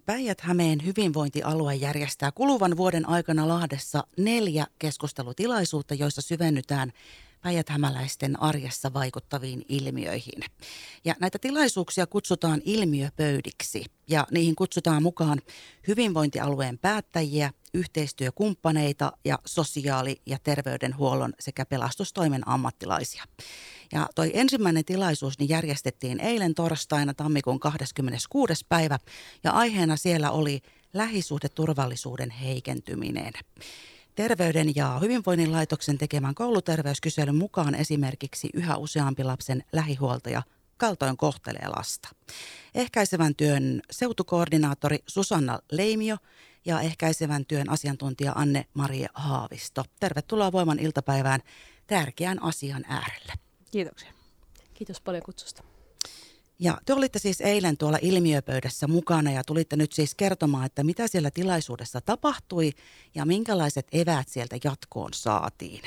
Päijät-Hämeen hyvinvointialue järjestää kuluvan vuoden aikana Lahdessa neljä keskustelutilaisuutta, joissa syvennytään päijäthämäläisten arjessa vaikuttaviin ilmiöihin. Ja näitä tilaisuuksia kutsutaan ilmiöpöydiksi ja niihin kutsutaan mukaan hyvinvointialueen päättäjiä, yhteistyökumppaneita ja sosiaali- ja terveydenhuollon sekä pelastustoimen ammattilaisia. Ja toi ensimmäinen tilaisuus niin järjestettiin eilen torstaina tammikuun 26. päivä ja aiheena siellä oli lähisuhdeturvallisuuden heikentyminen. Terveyden ja hyvinvoinnin laitoksen tekemän kouluterveyskyselyn mukaan esimerkiksi yhä useampi lapsen lähihuoltaja kaltoin kohtelee lasta. Ehkäisevän työn seutukoordinaattori Susanna Leimio ja ehkäisevän työn asiantuntija Anne-Maria Haavisto. Tervetuloa Voiman iltapäivään tärkeän asian äärelle. Kiitoksia. Kiitos paljon kutsusta. Ja te olitte siis eilen tuolla ilmiöpöydässä mukana ja tulitte nyt siis kertomaan, että mitä siellä tilaisuudessa tapahtui ja minkälaiset eväät sieltä jatkoon saatiin.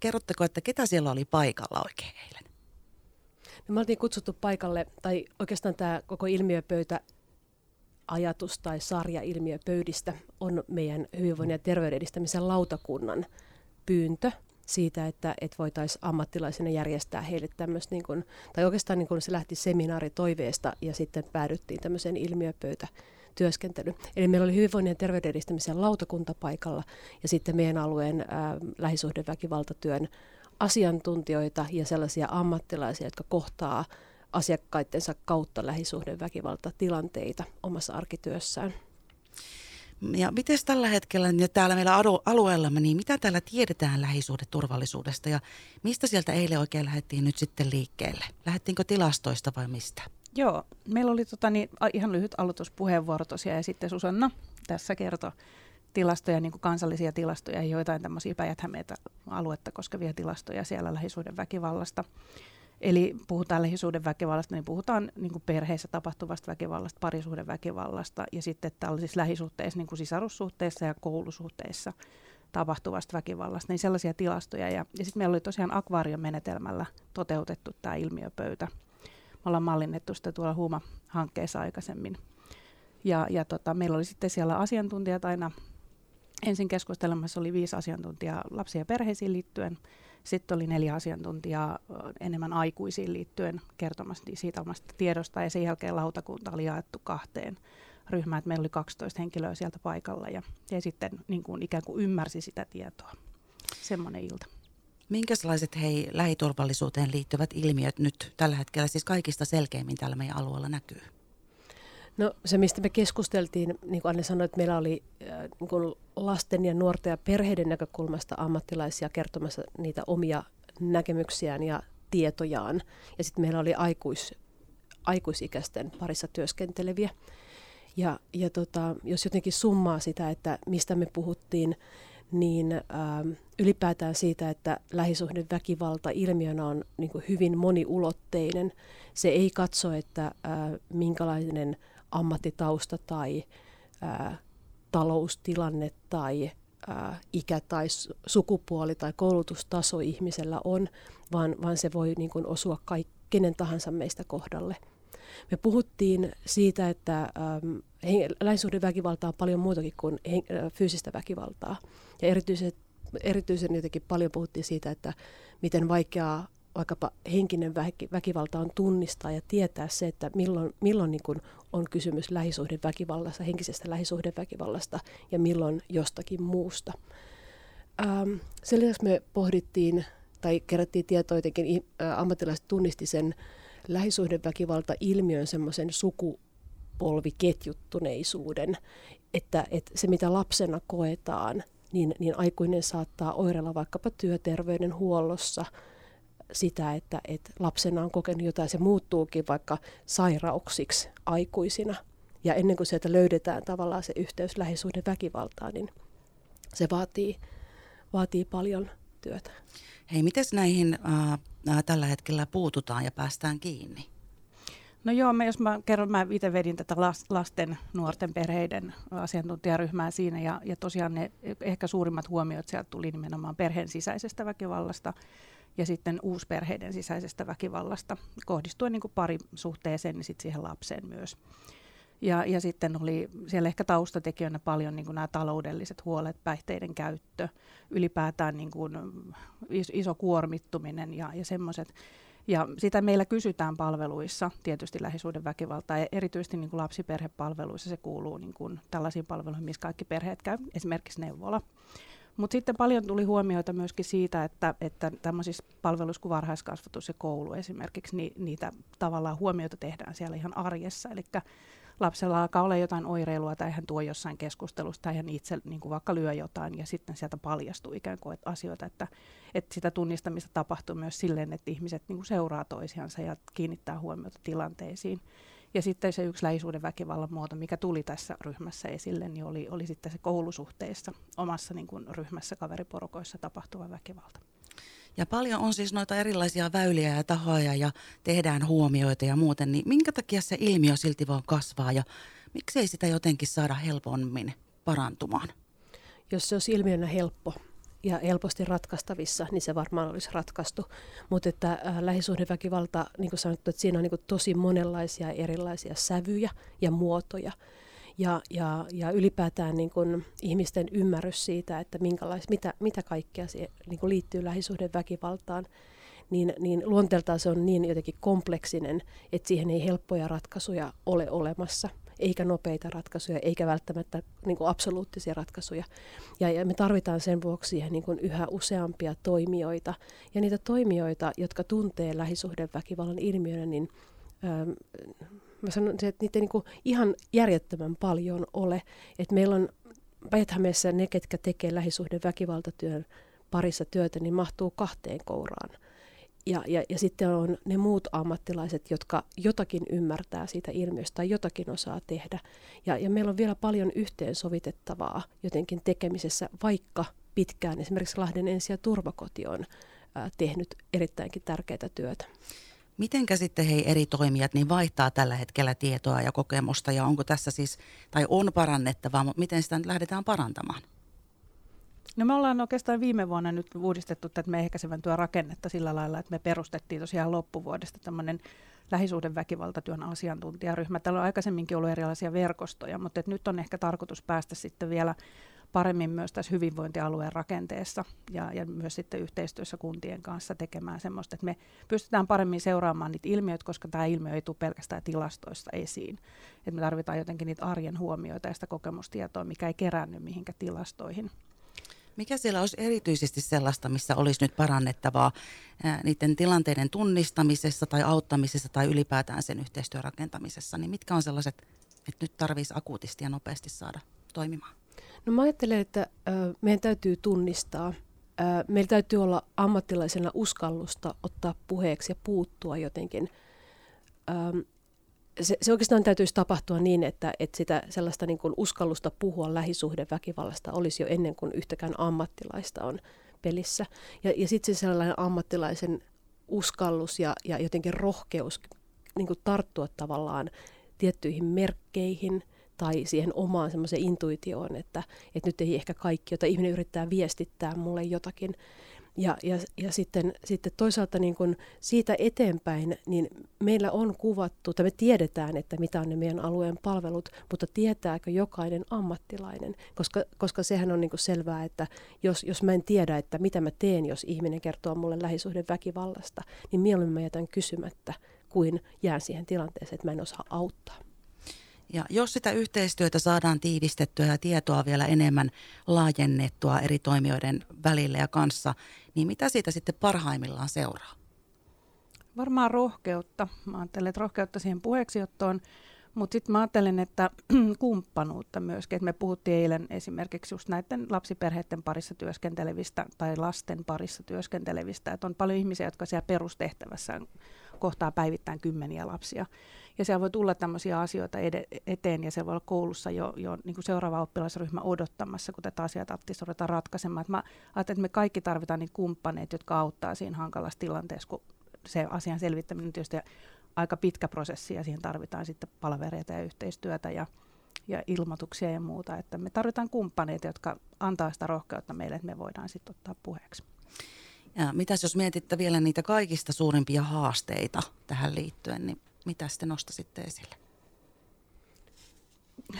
Kerrotteko, että ketä siellä oli paikalla oikein eilen? No, me oltiin kutsuttu paikalle, tai oikeastaan tämä koko ilmiöpöytä ajatus tai sarja ilmiöpöydistä on meidän hyvinvoinnin ja terveyden edistämisen lautakunnan pyyntö – siitä, että, että voitaisiin ammattilaisena järjestää heille tämmöistä, niin kuin, tai oikeastaan niin kuin se lähti seminaaritoiveesta ja sitten päädyttiin tämmöiseen ilmiöpöytä työskentely. Eli meillä oli hyvinvoinnin ja terveyden edistämisen lautakunta paikalla ja sitten meidän alueen ää, lähisuhdeväkivaltatyön asiantuntijoita ja sellaisia ammattilaisia, jotka kohtaa asiakkaittensa kautta lähisuhdeväkivaltatilanteita omassa arkityössään. Ja miten tällä hetkellä ja täällä meillä alueellamme, niin mitä täällä tiedetään lähisuhdeturvallisuudesta ja mistä sieltä eilen oikein lähdettiin nyt sitten liikkeelle? Lähdettiinkö tilastoista vai mistä? Joo, meillä oli tota, niin, ihan lyhyt aloituspuheenvuoro tosiaan ja sitten Susanna tässä kertoi tilastoja, niin kuin kansallisia tilastoja ja joitain tämmöisiä päijät aluetta koskevia tilastoja siellä lähisuuden väkivallasta. Eli puhutaan lähisuuden väkivallasta, niin puhutaan niin kuin perheessä tapahtuvasta väkivallasta, parisuuden väkivallasta ja sitten tällaisissa lähisuhteissa, niin kuin sisarussuhteissa ja koulusuhteissa tapahtuvasta väkivallasta, niin sellaisia tilastoja. Ja, ja sitten meillä oli tosiaan akvaariomenetelmällä toteutettu tämä ilmiöpöytä. Me ollaan mallinnettu sitä tuolla Huuma-hankkeessa aikaisemmin. Ja, ja tota, meillä oli sitten siellä asiantuntijat aina. Ensin keskustelemassa oli viisi asiantuntijaa lapsiin ja perheisiin liittyen – sitten oli neljä asiantuntijaa enemmän aikuisiin liittyen kertomassa siitä omasta tiedosta ja sen jälkeen lautakunta oli jaettu kahteen ryhmään, meillä oli 12 henkilöä sieltä paikalla ja, ja sitten niin kuin ikään kuin ymmärsi sitä tietoa. Semmoinen ilta. Minkälaiset hei lähiturvallisuuteen liittyvät ilmiöt nyt tällä hetkellä siis kaikista selkeimmin täällä meidän alueella näkyy? No se, mistä me keskusteltiin, niin kuin Anne sanoi, että meillä oli äh, niin kuin lasten ja nuorten ja perheiden näkökulmasta ammattilaisia kertomassa niitä omia näkemyksiään ja tietojaan. Ja sitten meillä oli aikuis, aikuisikäisten parissa työskenteleviä. Ja, ja tota, jos jotenkin summaa sitä, että mistä me puhuttiin, niin ähm, ylipäätään siitä, että lähisuhdeväkivalta ilmiönä on niin hyvin moniulotteinen. Se ei katso, että äh, minkälainen ammattitausta tai ää, taloustilanne tai ää, ikä tai sukupuoli tai koulutustaso ihmisellä on, vaan, vaan se voi niin kuin osua kaik, kenen tahansa meistä kohdalle. Me puhuttiin siitä, että ähm, lähisuhdeväkivalta on paljon muutakin kuin hen, fyysistä väkivaltaa. Ja erityisen, erityisen jotenkin paljon puhuttiin siitä, että miten vaikeaa vaikkapa henkinen väkivalta on tunnistaa ja tietää se, että milloin, milloin niin kuin on kysymys lähisuhdeväkivallasta, henkisestä lähisuhdeväkivallasta ja milloin jostakin muusta. Ähm, sen lisäksi me pohdittiin tai kerättiin tietoa jotenkin, äh, ammattilaiset tunnisti sen lähisuhdeväkivalta-ilmiön semmoisen sukupolviketjuttuneisuuden, että, että se mitä lapsena koetaan, niin, niin aikuinen saattaa oireilla vaikkapa työterveydenhuollossa – sitä, että, että lapsena on kokenut jotain, se muuttuukin vaikka sairauksiksi aikuisina. Ja ennen kuin sieltä löydetään tavallaan se yhteys lähisuhde väkivaltaan, niin se vaatii, vaatii paljon työtä. Hei, miten näihin äh, tällä hetkellä puututaan ja päästään kiinni? No joo, mä, jos mä kerron, mä itse vedin tätä lasten, nuorten perheiden asiantuntijaryhmää siinä ja, ja tosiaan ne ehkä suurimmat huomiot sieltä tuli nimenomaan perheen sisäisestä väkivallasta ja sitten uusperheiden sisäisestä väkivallasta kohdistuen niin parisuhteeseen ja sitten siihen lapseen myös. Ja, ja sitten oli siellä ehkä taustatekijöinä paljon niin kuin nämä taloudelliset huolet, päihteiden käyttö, ylipäätään niin kuin iso kuormittuminen ja, ja semmoiset. Ja sitä meillä kysytään palveluissa, tietysti lähisuhdeväkivaltaa, ja erityisesti niin kuin lapsiperhepalveluissa se kuuluu niin kuin tällaisiin palveluihin, missä kaikki perheet käy, esimerkiksi neuvola. Mutta sitten paljon tuli huomioita myöskin siitä, että, että tämmöisissä palveluissa kuin varhaiskasvatus ja koulu esimerkiksi, niin niitä tavallaan huomioita tehdään siellä ihan arjessa. Eli lapsella alkaa olla jotain oireilua tai hän tuo jossain keskustelusta tai hän itse niin kuin vaikka lyö jotain ja sitten sieltä paljastuu ikään kuin että asioita, että, että sitä tunnistamista tapahtuu myös silleen, että ihmiset niin kuin seuraa toisiansa ja kiinnittää huomiota tilanteisiin. Ja sitten se yksi lähisuuden väkivallan muoto, mikä tuli tässä ryhmässä esille, niin oli, oli sitten se koulusuhteissa omassa niin kuin ryhmässä kaveriporukoissa tapahtuva väkivalta. Ja paljon on siis noita erilaisia väyliä ja tahoja ja tehdään huomioita ja muuten, niin minkä takia se ilmiö silti vaan kasvaa ja miksei sitä jotenkin saada helpommin parantumaan? Jos se olisi ilmiönä helppo ja helposti ratkaistavissa, niin se varmaan olisi ratkaistu. Mutta että äh, lähisuhdeväkivalta, niin kuin sanottu, että siinä on niin kuin tosi monenlaisia erilaisia sävyjä ja muotoja ja, ja, ja ylipäätään niin kuin ihmisten ymmärrys siitä, että minkälais, mitä, mitä kaikkea se, niin kuin liittyy lähisuhdeväkivaltaan, niin, niin luonteeltaan se on niin jotenkin kompleksinen, että siihen ei helppoja ratkaisuja ole olemassa, eikä nopeita ratkaisuja, eikä välttämättä niin kuin absoluuttisia ratkaisuja. Ja, ja me tarvitaan sen vuoksi siihen niin kuin yhä useampia toimijoita. Ja niitä toimijoita, jotka tuntee lähisuhdeväkivallan ilmiönä, niin ähm, mä sanon, että niitä ei niin ihan järjettömän paljon ole. Että meillä on päijät ne, ketkä tekee lähisuhdeväkivaltatyön parissa työtä, niin mahtuu kahteen kouraan. Ja, ja, ja sitten on ne muut ammattilaiset, jotka jotakin ymmärtää siitä ilmiöstä tai jotakin osaa tehdä. Ja, ja meillä on vielä paljon yhteensovitettavaa jotenkin tekemisessä, vaikka pitkään esimerkiksi Lahden ensi- ja turvakoti on ää, tehnyt erittäinkin tärkeää työtä. Miten sitten hei eri toimijat niin vaihtaa tällä hetkellä tietoa ja kokemusta ja onko tässä siis, tai on parannettavaa, mutta miten sitä nyt lähdetään parantamaan? No me ollaan oikeastaan viime vuonna nyt uudistettu tätä me ehkäisevän työn rakennetta sillä lailla, että me perustettiin tosiaan loppuvuodesta tämmöinen lähisuhdeväkivaltatyön asiantuntijaryhmä. Täällä on aikaisemminkin ollut erilaisia verkostoja, mutta nyt on ehkä tarkoitus päästä sitten vielä paremmin myös tässä hyvinvointialueen rakenteessa ja, ja myös sitten yhteistyössä kuntien kanssa tekemään semmoista, että me pystytään paremmin seuraamaan niitä ilmiöitä, koska tämä ilmiö ei tule pelkästään tilastoista esiin. Että me tarvitaan jotenkin niitä arjen huomioita ja sitä kokemustietoa, mikä ei keränny mihinkä tilastoihin. Mikä siellä olisi erityisesti sellaista, missä olisi nyt parannettavaa niiden tilanteiden tunnistamisessa tai auttamisessa tai ylipäätään sen yhteistyön rakentamisessa? Niin mitkä on sellaiset, että nyt tarvitsisi akuutisti ja nopeasti saada toimimaan? No mä ajattelen, että meidän täytyy tunnistaa, meillä täytyy olla ammattilaisena uskallusta ottaa puheeksi ja puuttua jotenkin. Se, se oikeastaan täytyisi tapahtua niin, että, että sitä sellaista niin kuin uskallusta puhua lähisuhdeväkivallasta olisi jo ennen kuin yhtäkään ammattilaista on pelissä. Ja, ja sitten se sellainen ammattilaisen uskallus ja, ja jotenkin rohkeus niin kuin tarttua tavallaan tiettyihin merkkeihin tai siihen omaan semmoiseen intuitioon, että, että nyt ei ehkä kaikki, jota ihminen yrittää viestittää mulle jotakin, ja, ja, ja sitten, sitten toisaalta niin kuin siitä eteenpäin, niin meillä on kuvattu, tai me tiedetään, että mitä on ne meidän alueen palvelut, mutta tietääkö jokainen ammattilainen? Koska, koska sehän on niin selvää, että jos, jos mä en tiedä, että mitä mä teen, jos ihminen kertoo mulle lähisuhden väkivallasta, niin mieluummin mä jätän kysymättä, kuin jään siihen tilanteeseen, että mä en osaa auttaa. Ja jos sitä yhteistyötä saadaan tiivistettyä ja tietoa vielä enemmän laajennettua eri toimijoiden välillä ja kanssa, niin mitä siitä sitten parhaimmillaan seuraa? Varmaan rohkeutta. Mä ajattelen, että rohkeutta siihen puheeksiottoon, mutta sitten mä ajattelen, että kumppanuutta myöskin. Et me puhuttiin eilen esimerkiksi just näiden lapsiperheiden parissa työskentelevistä tai lasten parissa työskentelevistä, että on paljon ihmisiä, jotka siellä perustehtävässä kohtaa päivittäin kymmeniä lapsia. Ja siellä voi tulla tämmöisiä asioita ed- eteen ja se voi olla koulussa jo, jo niin kuin seuraava oppilasryhmä odottamassa, kun tätä asiaa tarvitsisi ruveta ratkaisemaan. Et mä ajattelen, että me kaikki tarvitaan niin kumppaneita, jotka auttaa siinä hankalassa tilanteessa, kun se asian selvittäminen on tietysti aika pitkä prosessi ja siihen tarvitaan sitten palavereita ja yhteistyötä ja, ja ilmoituksia ja muuta. Että me tarvitaan kumppaneita, jotka antaa sitä rohkeutta meille, että me voidaan sitten ottaa puheeksi. Ja mitäs jos mietitte vielä niitä kaikista suurimpia haasteita tähän liittyen, niin mitä te nostasitte esille?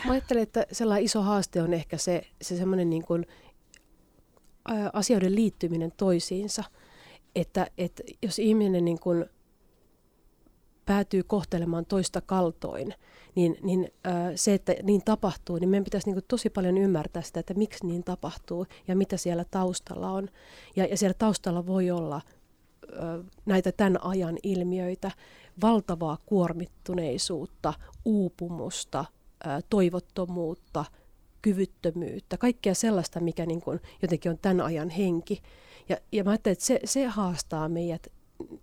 Mä ajattelen, että sellainen iso haaste on ehkä se, se semmoinen niin kuin, asioiden liittyminen toisiinsa. Että, että jos ihminen niin kuin päätyy kohtelemaan toista kaltoin, niin, niin äh, se, että niin tapahtuu, niin meidän pitäisi niin kuin tosi paljon ymmärtää sitä, että miksi niin tapahtuu ja mitä siellä taustalla on. Ja, ja siellä taustalla voi olla äh, näitä tämän ajan ilmiöitä, valtavaa kuormittuneisuutta, uupumusta, äh, toivottomuutta, kyvyttömyyttä, kaikkea sellaista, mikä niin kuin jotenkin on tämän ajan henki. Ja, ja mä ajattelen, että se, se haastaa meidät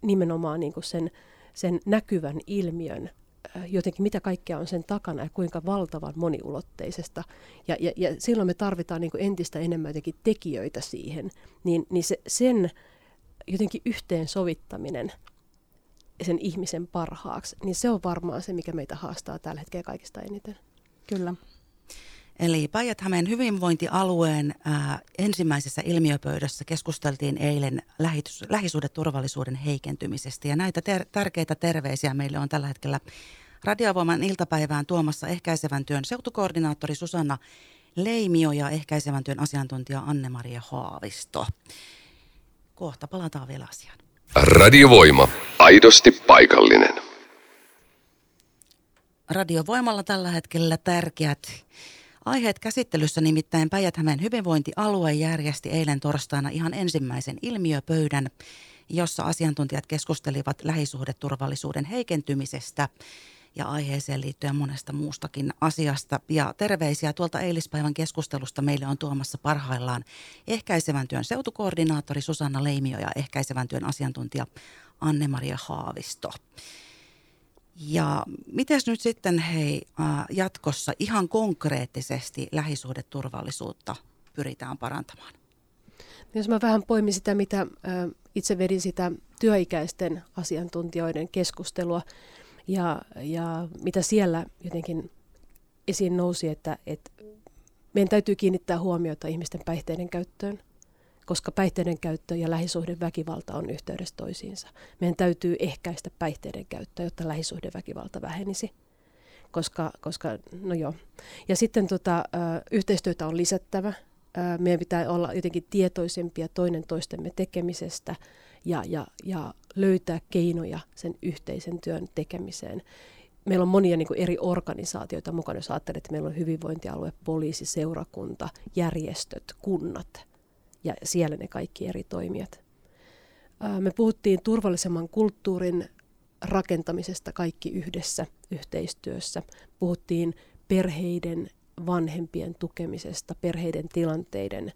nimenomaan niin kuin sen sen näkyvän ilmiön, äh, jotenkin mitä kaikkea on sen takana ja kuinka valtavan moniulotteisesta. Ja, ja, ja silloin me tarvitaan niin entistä enemmän jotenkin tekijöitä siihen, niin, niin se, sen jotenkin yhteensovittaminen sen ihmisen parhaaksi, niin se on varmaan se, mikä meitä haastaa tällä hetkellä kaikista eniten. Kyllä. Eli Päijät-Hämeen hyvinvointialueen ää, ensimmäisessä ilmiöpöydässä keskusteltiin eilen lähitys, lähisuhdeturvallisuuden heikentymisestä. Ja näitä ter- tärkeitä terveisiä meille on tällä hetkellä Radiovoiman iltapäivään tuomassa ehkäisevän työn seutukoordinaattori Susanna Leimio ja ehkäisevän työn asiantuntija Anne-Maria Haavisto. Kohta palataan vielä asiaan. Radiovoima. Aidosti paikallinen. Radiovoimalla tällä hetkellä tärkeät Aiheet käsittelyssä nimittäin päijät hyvinvointialue järjesti eilen torstaina ihan ensimmäisen ilmiöpöydän, jossa asiantuntijat keskustelivat lähisuhdeturvallisuuden heikentymisestä ja aiheeseen liittyen monesta muustakin asiasta. Ja terveisiä tuolta eilispäivän keskustelusta meille on tuomassa parhaillaan ehkäisevän työn seutukoordinaattori Susanna Leimio ja ehkäisevän työn asiantuntija Anne-Maria Haavisto. Ja miten nyt sitten hei jatkossa ihan konkreettisesti lähisuhdeturvallisuutta pyritään parantamaan? Jos mä vähän poimin sitä, mitä itse vedin sitä työikäisten asiantuntijoiden keskustelua ja, ja mitä siellä jotenkin esiin nousi, että, että meidän täytyy kiinnittää huomiota ihmisten päihteiden käyttöön koska päihteiden käyttö ja lähisuhdeväkivalta on yhteydessä toisiinsa. Meidän täytyy ehkäistä päihteiden käyttöä, jotta lähisuhdeväkivalta vähenisi. Koska, koska no joo. Ja sitten tota, yhteistyötä on lisättävä. Meidän pitää olla jotenkin tietoisempia toinen toistemme tekemisestä ja, ja, ja löytää keinoja sen yhteisen työn tekemiseen meillä on monia niin kuin eri organisaatioita mukana, jos ajattelet, että meillä on hyvinvointialue, poliisi, seurakunta, järjestöt, kunnat ja siellä ne kaikki eri toimijat. Me puhuttiin turvallisemman kulttuurin rakentamisesta kaikki yhdessä yhteistyössä. Puhuttiin perheiden, vanhempien tukemisesta, perheiden tilanteiden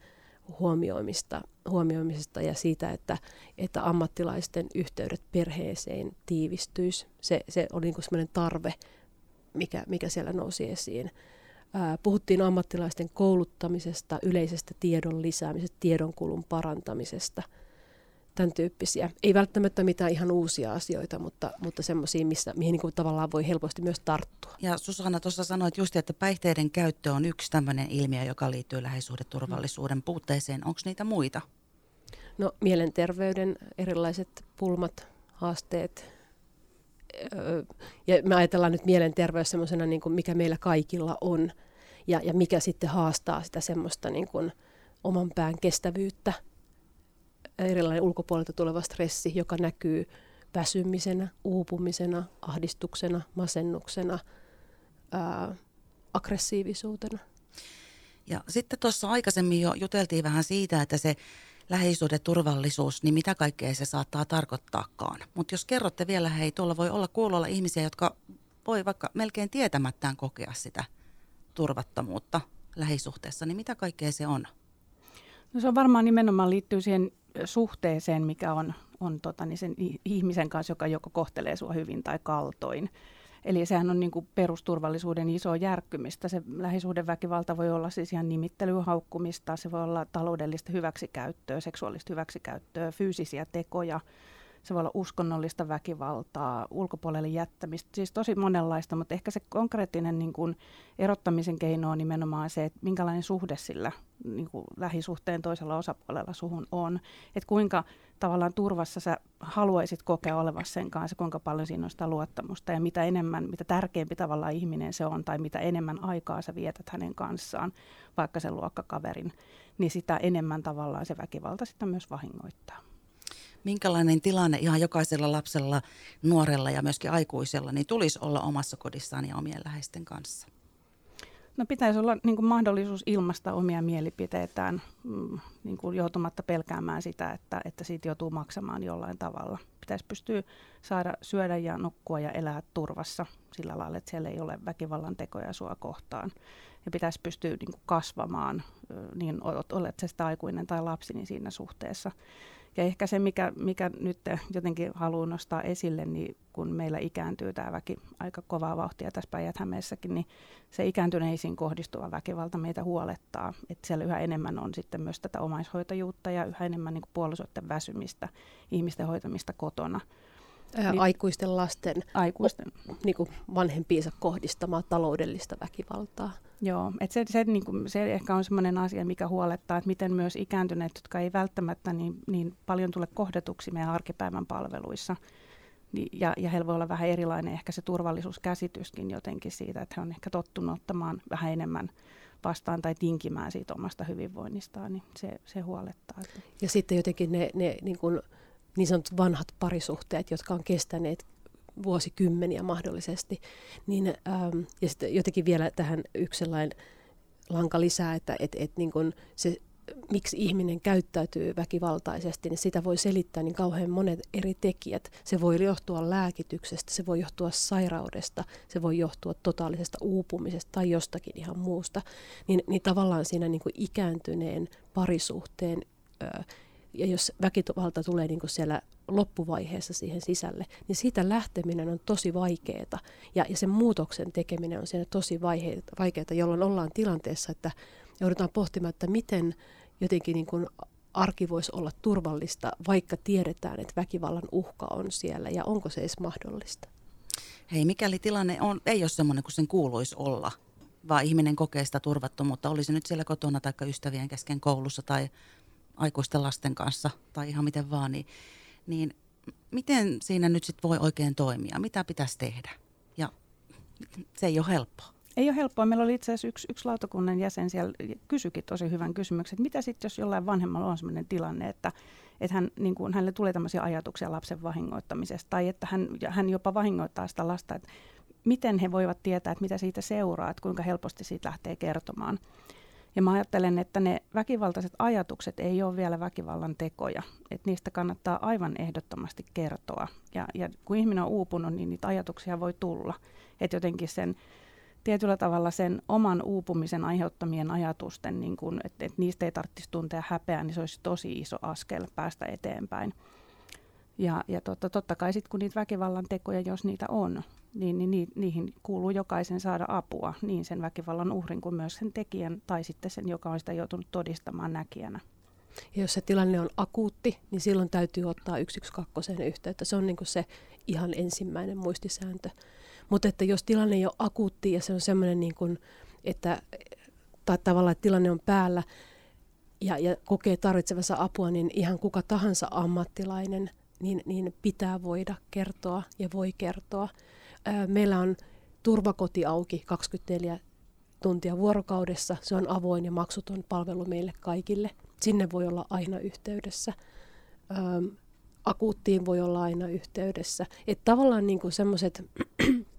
huomioimista, huomioimisesta ja siitä, että, että ammattilaisten yhteydet perheeseen tiivistyisi. Se, se oli niin sellainen tarve, mikä, mikä siellä nousi esiin puhuttiin ammattilaisten kouluttamisesta, yleisestä tiedon lisäämisestä, tiedonkulun parantamisesta, tämän tyyppisiä. Ei välttämättä mitään ihan uusia asioita, mutta, mutta semmoisia, mihin niin kuin tavallaan voi helposti myös tarttua. Ja Susanna tuossa sanoit just, että päihteiden käyttö on yksi tämmöinen ilmiö, joka liittyy läheisuhdeturvallisuuden puutteeseen. Onko niitä muita? No mielenterveyden erilaiset pulmat, haasteet, ja me ajatellaan nyt mielenterveys semmoisena, niin kuin mikä meillä kaikilla on, ja, ja mikä sitten haastaa sitä semmoista niin kuin oman pään kestävyyttä, erilainen ulkopuolelta tuleva stressi, joka näkyy väsymisenä, uupumisena, ahdistuksena, masennuksena, ää, aggressiivisuutena. Ja sitten tuossa aikaisemmin jo juteltiin vähän siitä, että se lähisuhdeturvallisuus, niin mitä kaikkea se saattaa tarkoittaakaan. Mutta jos kerrotte vielä, hei, tuolla voi olla kuulolla ihmisiä, jotka voi vaikka melkein tietämättään kokea sitä turvattomuutta lähisuhteessa, niin mitä kaikkea se on? No se on varmaan nimenomaan liittyy siihen suhteeseen, mikä on, on tota, niin sen ihmisen kanssa, joka joko kohtelee sua hyvin tai kaltoin. Eli sehän on niin kuin perusturvallisuuden iso järkkymistä. Se lähisuhdeväkivalta voi olla siis ihan nimittelyhaukkumista, se voi olla taloudellista hyväksikäyttöä, seksuaalista hyväksikäyttöä, fyysisiä tekoja, se voi olla uskonnollista väkivaltaa, ulkopuolelle jättämistä, siis tosi monenlaista, mutta ehkä se konkreettinen niin kuin erottamisen keino on nimenomaan se, että minkälainen suhde sillä niin kuin lähisuhteen toisella osapuolella suhun on, että kuinka tavallaan turvassa sä haluaisit kokea olevassa sen kanssa, kuinka paljon siinä on sitä luottamusta ja mitä enemmän, mitä tärkeämpi tavallaan ihminen se on tai mitä enemmän aikaa sä vietät hänen kanssaan, vaikka sen luokkakaverin, niin sitä enemmän tavallaan se väkivalta sitten myös vahingoittaa minkälainen tilanne ihan jokaisella lapsella, nuorella ja myöskin aikuisella, niin tulisi olla omassa kodissaan ja omien läheisten kanssa? No pitäisi olla niin kuin mahdollisuus ilmaista omia mielipiteitään mm, niin kuin joutumatta pelkäämään sitä, että, että siitä joutuu maksamaan jollain tavalla. Pitäisi pystyä saada syödä ja nukkua ja elää turvassa sillä lailla, että siellä ei ole väkivallan tekoja sua kohtaan. Ja pitäisi pystyä niin kuin kasvamaan, niin olet se sitä aikuinen tai lapsi, niin siinä suhteessa. Ja ehkä se, mikä, mikä nyt jotenkin haluan nostaa esille, niin kun meillä ikääntyy tämä väki aika kovaa vauhtia tässä päijät niin se ikääntyneisiin kohdistuva väkivalta meitä huolettaa. Että siellä yhä enemmän on sitten myös tätä omaishoitajuutta ja yhä enemmän niin puolisoiden väsymistä, ihmisten hoitamista kotona niin, aikuisten lasten aikuisten. O, niin kuin vanhempiinsa kohdistamaa taloudellista väkivaltaa. Joo, että se, se, niin kuin, se ehkä on sellainen asia, mikä huolettaa, että miten myös ikääntyneet, jotka ei välttämättä niin, niin paljon tule kohdatuksi meidän arkipäivän palveluissa, niin, ja, ja heillä voi olla vähän erilainen ehkä se turvallisuuskäsityskin jotenkin siitä, että he on ehkä tottunut ottamaan vähän enemmän vastaan tai tinkimään siitä omasta hyvinvoinnistaan, niin se, se huolettaa. Ja sitten jotenkin ne, ne niin kuin, niin sanotut vanhat parisuhteet, jotka on kestäneet vuosikymmeniä mahdollisesti, niin, ähm, ja sitten jotenkin vielä tähän yksi sellainen lanka lisää, että et, et niin kun se, miksi ihminen käyttäytyy väkivaltaisesti, niin sitä voi selittää niin kauhean monet eri tekijät. Se voi johtua lääkityksestä, se voi johtua sairaudesta, se voi johtua totaalisesta uupumisesta tai jostakin ihan muusta. Niin, niin tavallaan siinä niin kuin ikääntyneen parisuhteen ja jos väkivalta tulee niin kuin siellä loppuvaiheessa siihen sisälle, niin siitä lähteminen on tosi vaikeaa. Ja, ja sen muutoksen tekeminen on siellä tosi vaikeaa, jolloin ollaan tilanteessa, että joudutaan pohtimaan, että miten jotenkin niin kuin arki voisi olla turvallista, vaikka tiedetään, että väkivallan uhka on siellä, ja onko se edes mahdollista? Hei, mikäli tilanne on, ei ole sellainen kuin sen kuuluisi olla, vaan ihminen kokee sitä turvattomuutta, olisi nyt siellä kotona tai ystävien kesken koulussa tai aikuisten lasten kanssa tai ihan miten vaan, niin, niin miten siinä nyt sitten voi oikein toimia? Mitä pitäisi tehdä? Ja se ei ole helppoa. Ei ole helppoa. Meillä oli itse asiassa yksi, yksi lautakunnan jäsen siellä kysyikin tosi hyvän kysymyksen, että mitä sitten, jos jollain vanhemmalla on sellainen tilanne, että, että hän, niin kuin, hänelle tulee tämmöisiä ajatuksia lapsen vahingoittamisesta, tai että hän, hän jopa vahingoittaa sitä lasta, että miten he voivat tietää, että mitä siitä seuraa, että kuinka helposti siitä lähtee kertomaan. Ja mä ajattelen, että ne väkivaltaiset ajatukset ei ole vielä väkivallan tekoja. Että niistä kannattaa aivan ehdottomasti kertoa. Ja, ja kun ihminen on uupunut, niin niitä ajatuksia voi tulla. Että jotenkin sen tietyllä tavalla sen oman uupumisen aiheuttamien ajatusten, niin kun, että, että niistä ei tarvitsisi tuntea häpeää, niin se olisi tosi iso askel päästä eteenpäin. Ja, ja totta, totta kai sitten kun niitä väkivallan tekoja, jos niitä on, niin, niin, niin niihin kuuluu jokaisen saada apua, niin sen väkivallan uhrin kuin myös sen tekijän tai sitten sen, joka on sitä joutunut todistamaan näkijänä. Ja jos se tilanne on akuutti, niin silloin täytyy ottaa 112 yhteyttä. Se on niin se ihan ensimmäinen muistisääntö. Mutta että jos tilanne ei ole akuutti ja se on semmoinen, niin kuin, että tai tavallaan että tilanne on päällä ja, ja kokee tarvitsevansa apua, niin ihan kuka tahansa ammattilainen niin, niin pitää voida kertoa ja voi kertoa. Meillä on turvakoti auki 24 tuntia vuorokaudessa. Se on avoin ja maksuton palvelu meille kaikille. Sinne voi olla aina yhteydessä. akuuttiin voi olla aina yhteydessä. Että tavallaan niin semmoiset,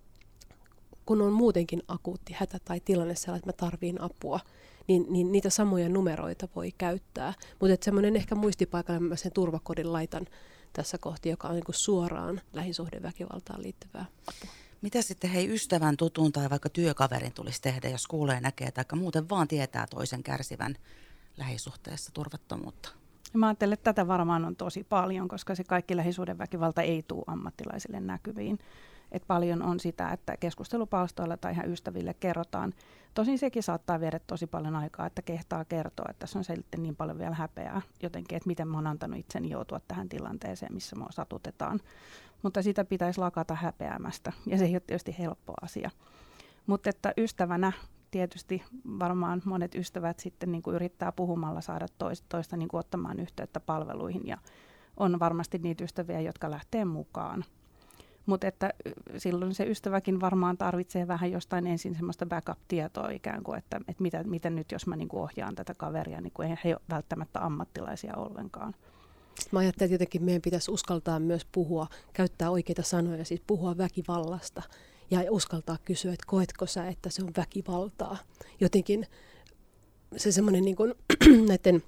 kun on muutenkin akuutti hätä tai tilanne sellainen, että mä tarviin apua, niin, niin niitä samoja numeroita voi käyttää. Mutta semmoinen ehkä muistipaikalle mä sen turvakodin laitan tässä kohti, joka on niin kuin suoraan lähisuhdeväkivaltaan liittyvää apua. Mitä sitten hei ystävän, tutun tai vaikka työkaverin tulisi tehdä, jos kuulee, näkee tai muuten vaan tietää toisen kärsivän lähisuhteessa turvattomuutta? Mä ajattelen, että tätä varmaan on tosi paljon, koska se kaikki lähisuhdeväkivalta ei tule ammattilaisille näkyviin. Että paljon on sitä, että keskustelupalstoilla tai ihan ystäville kerrotaan. Tosin sekin saattaa viedä tosi paljon aikaa, että kehtaa kertoa, että tässä on sitten niin paljon vielä häpeää jotenkin, että miten mä oon antanut itseni joutua tähän tilanteeseen, missä mua satutetaan. Mutta sitä pitäisi lakata häpeämästä ja se ei ole tietysti helppo asia. Mutta että ystävänä tietysti varmaan monet ystävät sitten niin kuin yrittää puhumalla saada toista, toista niin kuin ottamaan yhteyttä palveluihin ja on varmasti niitä ystäviä, jotka lähtee mukaan. Mutta että silloin se ystäväkin varmaan tarvitsee vähän jostain ensin semmoista backup-tietoa ikään kuin, että, että mitä, miten nyt jos mä niin kuin ohjaan tätä kaveria, niin kuin he ole välttämättä ammattilaisia ollenkaan. Mä ajattelen, että jotenkin meidän pitäisi uskaltaa myös puhua, käyttää oikeita sanoja, siis puhua väkivallasta ja uskaltaa kysyä, että koetko sä, että se on väkivaltaa. Jotenkin se semmoinen niin näiden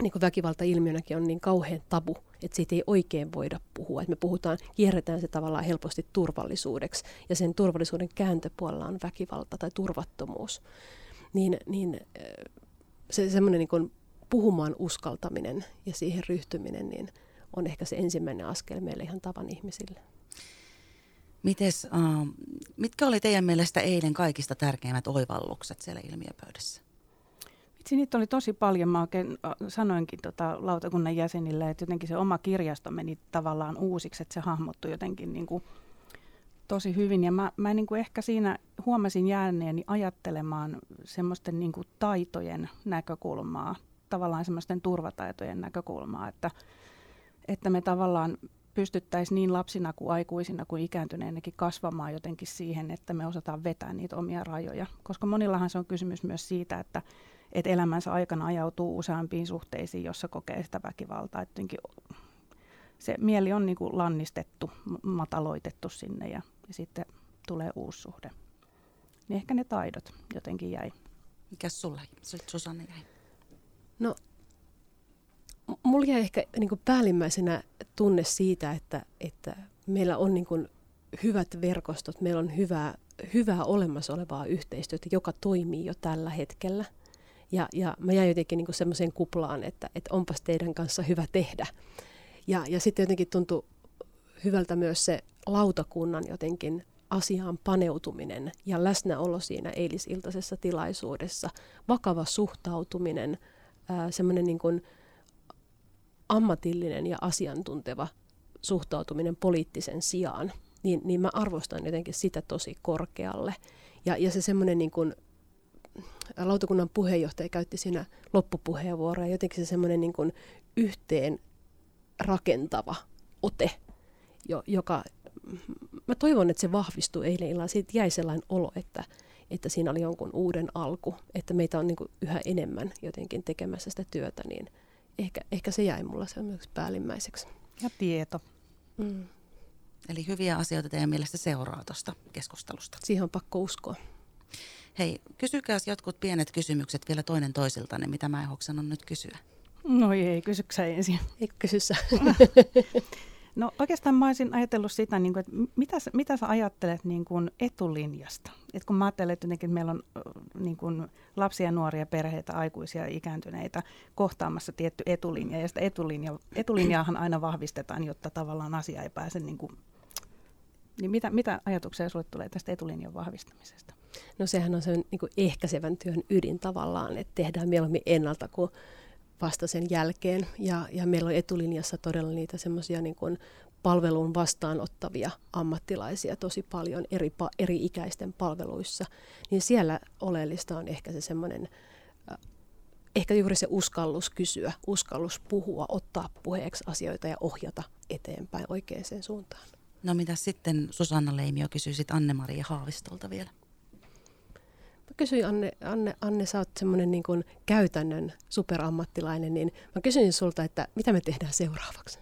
niin väkivaltailmiönäkin on niin kauhean tabu, että siitä ei oikein voida puhua. Että me puhutaan, kierretään se tavallaan helposti turvallisuudeksi, ja sen turvallisuuden kääntöpuolella on väkivalta tai turvattomuus. Niin, niin se semmoinen niin puhumaan uskaltaminen ja siihen ryhtyminen niin on ehkä se ensimmäinen askel meille ihan tavan ihmisille. Mites, uh, mitkä oli teidän mielestä eilen kaikista tärkeimmät oivallukset siellä ilmiöpöydässä? Vitsi, niitä oli tosi paljon. Mä oikein sanoinkin tota lautakunnan jäsenille, että jotenkin se oma kirjasto meni tavallaan uusiksi, että se hahmottui jotenkin niin kuin tosi hyvin. Ja mä, mä niin kuin ehkä siinä huomasin jääneeni ajattelemaan semmoisten niin kuin taitojen näkökulmaa, tavallaan semmoisten turvataitojen näkökulmaa, että, että me tavallaan pystyttäisiin niin lapsina kuin aikuisina kuin ikääntyneenäkin kasvamaan jotenkin siihen, että me osataan vetää niitä omia rajoja. Koska monillahan se on kysymys myös siitä, että, että elämänsä aikana ajautuu useampiin suhteisiin, jossa kokee sitä väkivaltaa. Että se mieli on niin kuin lannistettu, mataloitettu sinne ja, ja sitten tulee uusi suhde. Niin ehkä ne taidot jotenkin jäi. Mikäs sulle, Susanne jäi? No mulla jäi ehkä niin kuin päällimmäisenä tunne siitä, että, että meillä on niin kuin hyvät verkostot, meillä on hyvää, hyvää olemassa olevaa yhteistyötä, joka toimii jo tällä hetkellä. Ja, ja mä jäin jotenkin niin semmoiseen kuplaan, että, että onpas teidän kanssa hyvä tehdä. Ja, ja sitten jotenkin tuntui hyvältä myös se lautakunnan jotenkin asiaan paneutuminen ja läsnäolo siinä eilisiltaisessa tilaisuudessa, vakava suhtautuminen, semmoinen niin ammatillinen ja asiantunteva suhtautuminen poliittisen sijaan, niin, niin mä arvostan jotenkin sitä tosi korkealle. Ja, ja se semmoinen niin lautakunnan puheenjohtaja käytti siinä loppupuheenvuoroa, jotenkin se semmoinen niin kuin yhteen rakentava ote, jo, joka, mä toivon, että se vahvistuu eilen illalla. Siitä jäi sellainen olo, että, että siinä oli jonkun uuden alku, että meitä on niin kuin yhä enemmän jotenkin tekemässä sitä työtä, niin – ehkä, ehkä se jäi mulla sellaiseksi päällimmäiseksi. Ja tieto. Mm. Eli hyviä asioita teidän mielestä seuraa tuosta keskustelusta. Siihen on pakko uskoa. Hei, kysykääs jotkut pienet kysymykset vielä toinen toisiltanne, mitä mä en hoksannut nyt kysyä. No ei, kysyksä ensin. Ei kysy No oikeastaan mä olisin ajatellut sitä, niin kuin, että mitä, mitä sä ajattelet niin kuin etulinjasta? Et kun mä ajattelen, että meillä on niin kuin lapsia, nuoria, perheitä, aikuisia, ikääntyneitä kohtaamassa tietty etulinja, ja sitä etulinja, etulinjaahan aina vahvistetaan, jotta tavallaan asia ei pääse niin kuin niin mitä, mitä ajatuksia sinulle tulee tästä etulinjan vahvistamisesta? No sehän on sen niin kuin ehkäisevän työn ydin tavallaan, että tehdään mieluummin ennalta kuin vasta sen jälkeen. Ja, ja meillä on etulinjassa todella niitä semmoisia niin palveluun vastaanottavia ammattilaisia tosi paljon eri, eri ikäisten palveluissa. Niin siellä oleellista on ehkä se semmoinen, äh, ehkä juuri se uskallus kysyä, uskallus puhua, ottaa puheeksi asioita ja ohjata eteenpäin oikeaan suuntaan. No mitä sitten Susanna Leimio kysyisit Anne-Maria Haavistolta vielä? Mä kysyin Anne, Anne, Anne sä oot semmoinen niin käytännön superammattilainen, niin mä kysyin sulta, että mitä me tehdään seuraavaksi?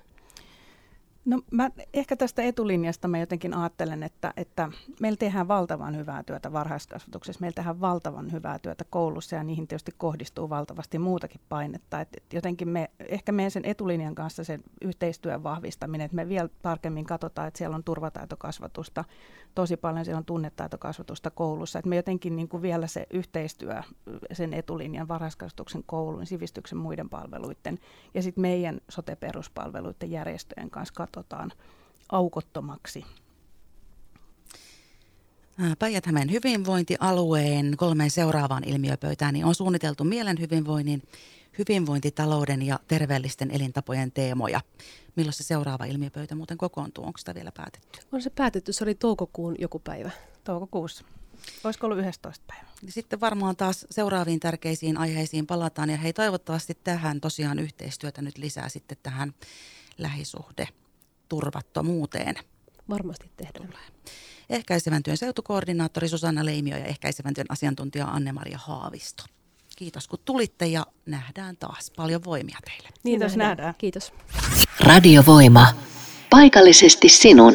No mä ehkä tästä etulinjasta mä jotenkin ajattelen, että, että meillä tehdään valtavan hyvää työtä varhaiskasvatuksessa, meillä tehdään valtavan hyvää työtä koulussa ja niihin tietysti kohdistuu valtavasti muutakin painetta. Et, et jotenkin me, ehkä meidän sen etulinjan kanssa sen yhteistyön vahvistaminen, että me vielä tarkemmin katsotaan, että siellä on turvataitokasvatusta, tosi paljon siellä on tunnetaitokasvatusta koulussa, että me jotenkin niin kuin vielä se yhteistyö sen etulinjan varhaiskasvatuksen koulun, sivistyksen muiden palveluiden ja sitten meidän sote-peruspalveluiden järjestöjen kanssa katsotaan aukottomaksi. päijät hyvinvointialueen kolmeen seuraavaan ilmiöpöytään niin on suunniteltu mielen hyvinvoinnin, hyvinvointitalouden ja terveellisten elintapojen teemoja. Milloin se seuraava ilmiöpöytä muuten kokoontuu? Onko sitä vielä päätetty? On se päätetty, se oli toukokuun joku päivä. Toukokuussa. Olisiko ollut 11 päivä? Sitten varmaan taas seuraaviin tärkeisiin aiheisiin palataan ja hei toivottavasti tähän tosiaan yhteistyötä nyt lisää sitten tähän lähisuhde turvattomuuteen. Varmasti tehdään. Tulee. Ehkäisevän työn seutukoordinaattori Susanna Leimio ja ehkäisevän työn asiantuntija Anne-Maria Haavisto. Kiitos kun tulitte ja nähdään taas. Paljon voimia teille. Niin Kiitos, nähdään. nähdään. Kiitos. Radiovoima. Paikallisesti sinun.